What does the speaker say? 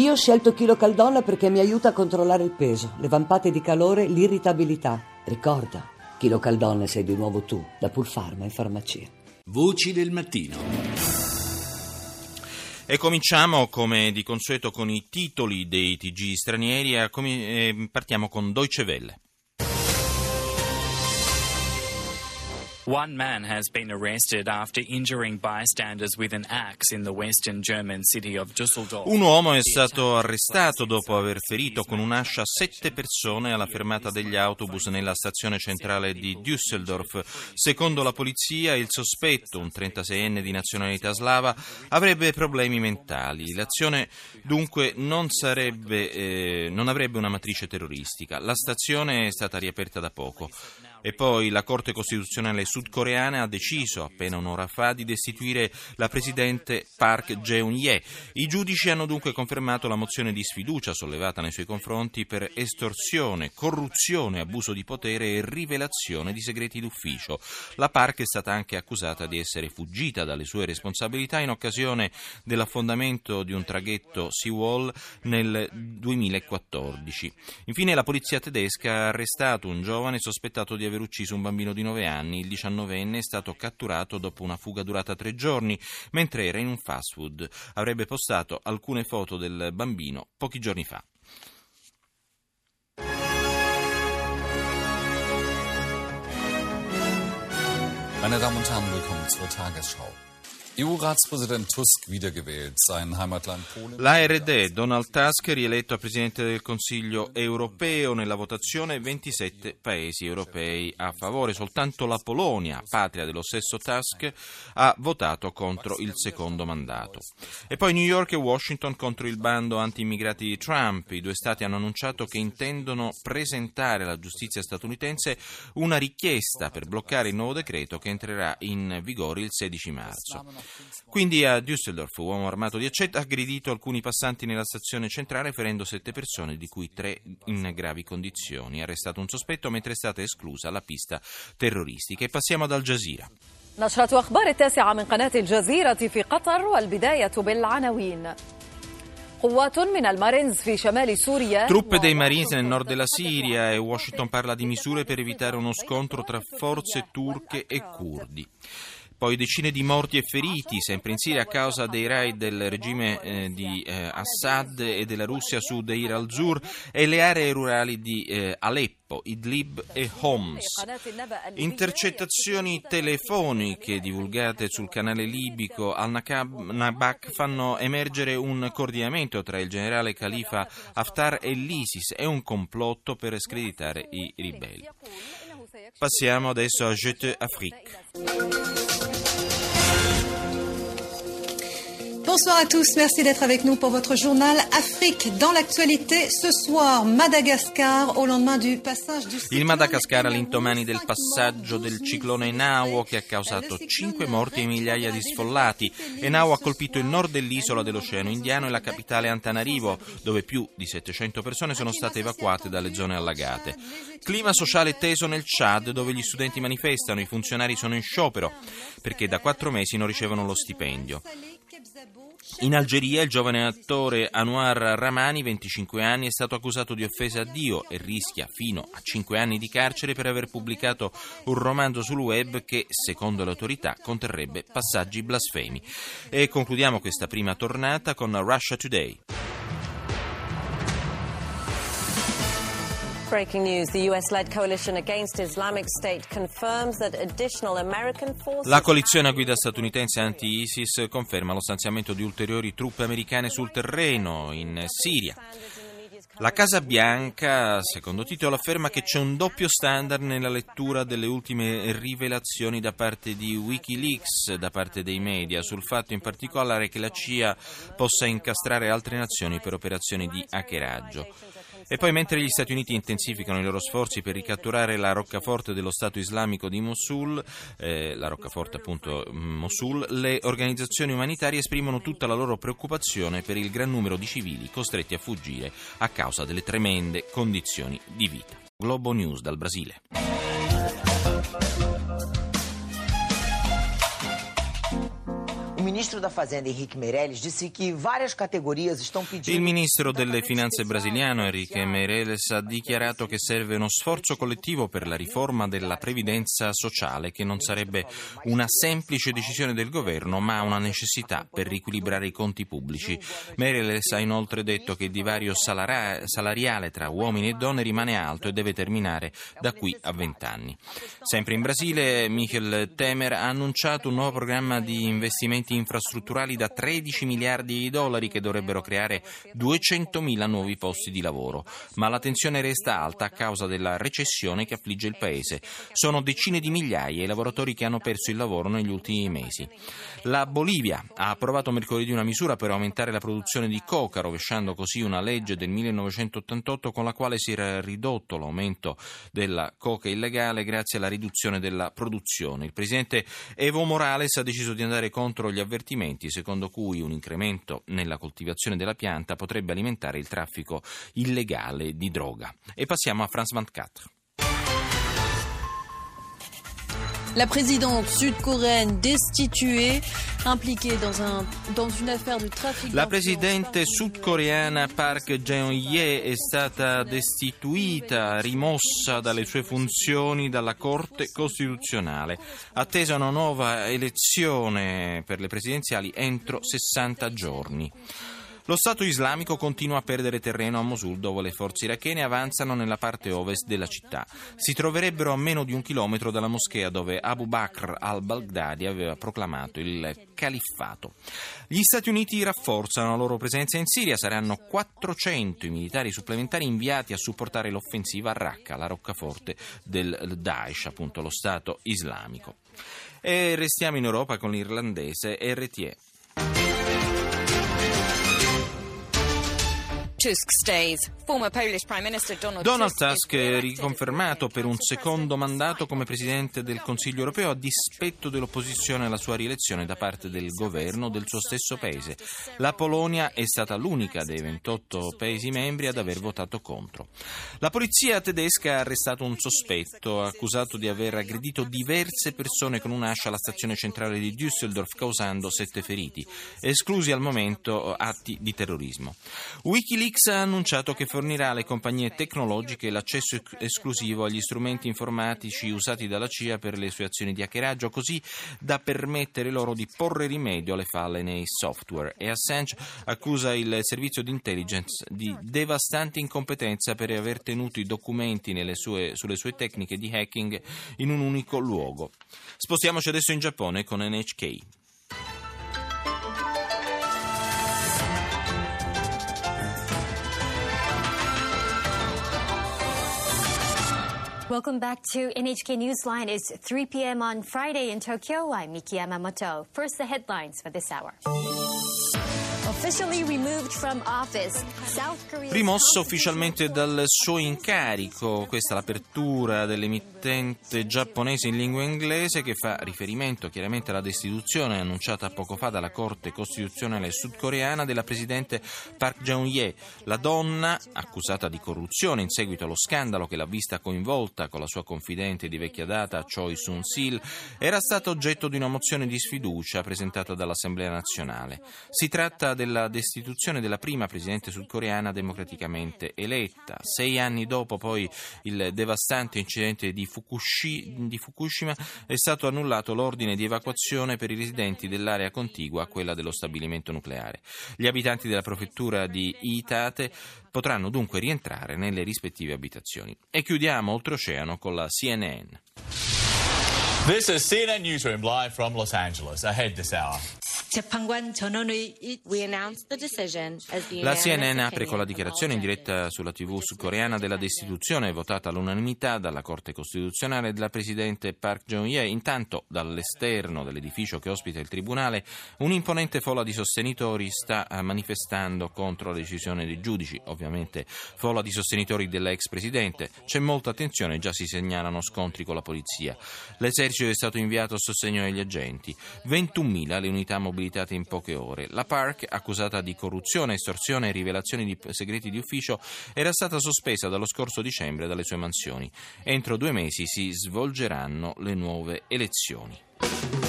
Io ho scelto Chilo Caldonna perché mi aiuta a controllare il peso, le vampate di calore, l'irritabilità. Ricorda, Chilo Caldonna sei di nuovo tu, da Pulfarma in farmacia. Voci del mattino. E cominciamo come di consueto con i titoli dei TG stranieri e eh, partiamo con Deutsche Welle. One man has been arrested after injuring bystanders with an axe in the western German city of Düsseldorf. Un uomo è stato arrestato dopo aver ferito con un'ascia sette persone alla fermata degli autobus nella stazione centrale di Düsseldorf. Secondo la polizia, il sospetto, un 36enne di nazionalità slava, avrebbe problemi mentali. L'azione dunque non, sarebbe, eh, non avrebbe una matrice terroristica. La stazione è stata riaperta da poco. E poi la Corte Costituzionale sudcoreana ha deciso appena un'ora fa di destituire la presidente Park Geun-hye. I giudici hanno dunque confermato la mozione di sfiducia sollevata nei suoi confronti per estorsione, corruzione, abuso di potere e rivelazione di segreti d'ufficio. La Park è stata anche accusata di essere fuggita dalle sue responsabilità in occasione dell'affondamento di un traghetto Seawall nel 2014. Infine la polizia tedesca ha arrestato un giovane sospettato di ucciso un bambino di 9 anni. Il 19enne è stato catturato dopo una fuga durata tre giorni mentre era in un fast food. Avrebbe postato alcune foto del bambino pochi giorni fa. Meine Damen und Herren, willkommen zur Tagesschau. L'ARD, Donald Tusk, rieletto a Presidente del Consiglio europeo nella votazione 27 paesi europei a favore. Soltanto la Polonia, patria dello stesso Tusk, ha votato contro il secondo mandato. E poi New York e Washington contro il bando anti-immigrati di Trump. I due stati hanno annunciato che intendono presentare alla giustizia statunitense una richiesta per bloccare il nuovo decreto che entrerà in vigore il 16 marzo. Quindi a Düsseldorf, uomo armato di accetta, ha aggredito alcuni passanti nella stazione centrale ferendo sette persone, di cui tre in gravi condizioni. Ha arrestato un sospetto mentre è stata esclusa la pista terroristica. E passiamo ad Al Jazeera. نشرة أخبار التاسعة من قناة الجزيرة في قطر والبداية بالعناوين Truppe dei Marines nel nord della Siria e Washington parla di misure per evitare uno scontro tra forze turche e curdi. Poi decine di morti e feriti, sempre in Siria, a causa dei raid del regime eh, di eh, Assad e della Russia su Deir al-Zur e le aree rurali di eh, Aleppo, Idlib e Homs. Intercettazioni telefoniche divulgate sul canale libico Al-Nabak fanno emergere un coordinamento tra il generale Khalifa Haftar e l'ISIS e un complotto per screditare i ribelli. Passiamo adesso a Jete Afrique. Bonsoir à tous, merci d'être avec nous pour votre journal Afrique dans l'actualité. Ce soir, Madagascar au lendemain du passage du Il Madagascar all'indomani del passaggio del ciclone Enao che ha causato 5 morti e migliaia di sfollati. Enao ha colpito il nord dell'isola dell'Oceano Indiano e la capitale Antanarivo, dove più di 700 persone sono state evacuate dalle zone allagate. Clima sociale teso nel Chad, dove gli studenti manifestano, i funzionari sono in sciopero perché da quattro mesi non ricevono lo stipendio. In Algeria il giovane attore Anwar Ramani, 25 anni, è stato accusato di offesa a Dio e rischia fino a 5 anni di carcere per aver pubblicato un romanzo sul web che, secondo le autorità, conterrebbe passaggi blasfemi. E concludiamo questa prima tornata con Russia Today. Breaking news. The US-led coalition against Islamic State confirms that additional American forces... La coalizione a guida statunitense anti-ISIS conferma lo stanziamento di ulteriori truppe americane sul terreno in Siria. La Casa Bianca, secondo titolo, afferma che c'è un doppio standard nella lettura delle ultime rivelazioni da parte di Wikileaks, da parte dei media, sul fatto in particolare che la CIA possa incastrare altre nazioni per operazioni di hackeraggio. E poi mentre gli Stati Uniti intensificano i loro sforzi per ricatturare la roccaforte dello Stato islamico di Mosul, eh, la roccaforte appunto mm, Mosul, le organizzazioni umanitarie esprimono tutta la loro preoccupazione per il gran numero di civili costretti a fuggire a causa delle tremende condizioni di vita. Globo News dal Brasile. Il ministro delle finanze brasiliano Enrique Meirelles ha dichiarato che serve uno sforzo collettivo per la riforma della previdenza sociale che non sarebbe una semplice decisione del governo ma una necessità per riequilibrare i conti pubblici. Meirelles ha inoltre detto che il divario salariale tra uomini e donne rimane alto e deve terminare da qui a vent'anni. Sempre in Brasile Michel Temer ha annunciato un nuovo programma di investimenti infrastrutturali da 13 miliardi di dollari che dovrebbero creare 200.000 nuovi posti di lavoro, ma la tensione resta alta a causa della recessione che affligge il paese. Sono decine di migliaia i lavoratori che hanno perso il lavoro negli ultimi mesi. La Bolivia ha approvato mercoledì una misura per aumentare la produzione di coca, rovesciando così una legge del 1988 con la quale si era ridotto l'aumento della coca illegale grazie alla riduzione della produzione. Il presidente Evo Morales ha deciso di andare contro gli avvertimenti secondo cui un incremento nella coltivazione della pianta potrebbe alimentare il traffico illegale di droga. E passiamo a France 24. La présidente sud-coréenne destituée, impliquée dans, un, dans une affaire de trafic La presidente sudcoreana Park Geun-hye è stata destituita, rimossa dalle sue funzioni dalla Corte Costituzionale. Attesa una nuova elezione per le presidenziali entro 60 giorni. Lo Stato islamico continua a perdere terreno a Mosul dove le forze irachene avanzano nella parte ovest della città. Si troverebbero a meno di un chilometro dalla moschea dove Abu Bakr al-Baghdadi aveva proclamato il califfato. Gli Stati Uniti rafforzano la loro presenza in Siria, saranno 400 i militari supplementari inviati a supportare l'offensiva a Raqqa, la roccaforte del Daesh, appunto lo Stato islamico. E restiamo in Europa con l'irlandese RTE. Tusk stays. Former Polish Prime Minister Donald, Donald Tusk, Tusk è riconfermato per un secondo mandato come Presidente del Consiglio europeo a dispetto dell'opposizione alla sua rielezione da parte del governo del suo stesso paese. La Polonia è stata l'unica dei 28 Paesi membri ad aver votato contro. La polizia tedesca ha arrestato un sospetto accusato di aver aggredito diverse persone con un'ascia alla stazione centrale di Düsseldorf causando sette feriti, esclusi al momento atti di terrorismo. Wikileaks Wikileaks ha annunciato che fornirà alle compagnie tecnologiche l'accesso esclusivo agli strumenti informatici usati dalla CIA per le sue azioni di hackeraggio, così da permettere loro di porre rimedio alle falle nei software. E Assange accusa il servizio di intelligence di devastante incompetenza per aver tenuto i documenti sue, sulle sue tecniche di hacking in un unico luogo. Spostiamoci adesso in Giappone con NHK. Welcome back to NHK Newsline. It's 3 p.m. on Friday in Tokyo. I'm Miki Yamamoto. First, the headlines for this hour. Rimosso ufficialmente dal suo incarico, questa è l'apertura dell'emittente giapponese in lingua inglese che fa riferimento chiaramente alla destituzione annunciata poco fa dalla Corte Costituzionale sudcoreana della presidente Park Geun-hye, la donna accusata di corruzione in seguito allo scandalo che l'ha vista coinvolta con la sua confidente di vecchia data Choi Soon-sil, era stata oggetto di una mozione di sfiducia presentata dall'Assemblea nazionale. Si tratta della destituzione della prima presidente sudcoreana democraticamente eletta. Sei anni dopo poi il devastante incidente di Fukushima è stato annullato l'ordine di evacuazione per i residenti dell'area contigua a quella dello stabilimento nucleare. Gli abitanti della prefettura di Itate potranno dunque rientrare nelle rispettive abitazioni. E chiudiamo oltreoceano con la CNN. This is CNN Newsroom live from Los Angeles. Ahead this hour. La CNN apre con la dichiarazione in diretta sulla TV sudcoreana della destituzione votata all'unanimità dalla Corte Costituzionale della Presidente Park Geun-hye. Intanto, dall'esterno dell'edificio che ospita il Tribunale, un'imponente folla di sostenitori sta manifestando contro la decisione dei giudici. Ovviamente folla di sostenitori dell'ex Presidente. C'è molta attenzione, già si segnalano scontri con la polizia. L'esercito è stato inviato a sostegno degli agenti. 21.000 le unità mobilitate mobilitate in poche ore. La Park, accusata di corruzione, estorsione e rivelazioni di segreti di ufficio, era stata sospesa dallo scorso dicembre dalle sue mansioni. Entro due mesi si svolgeranno le nuove elezioni.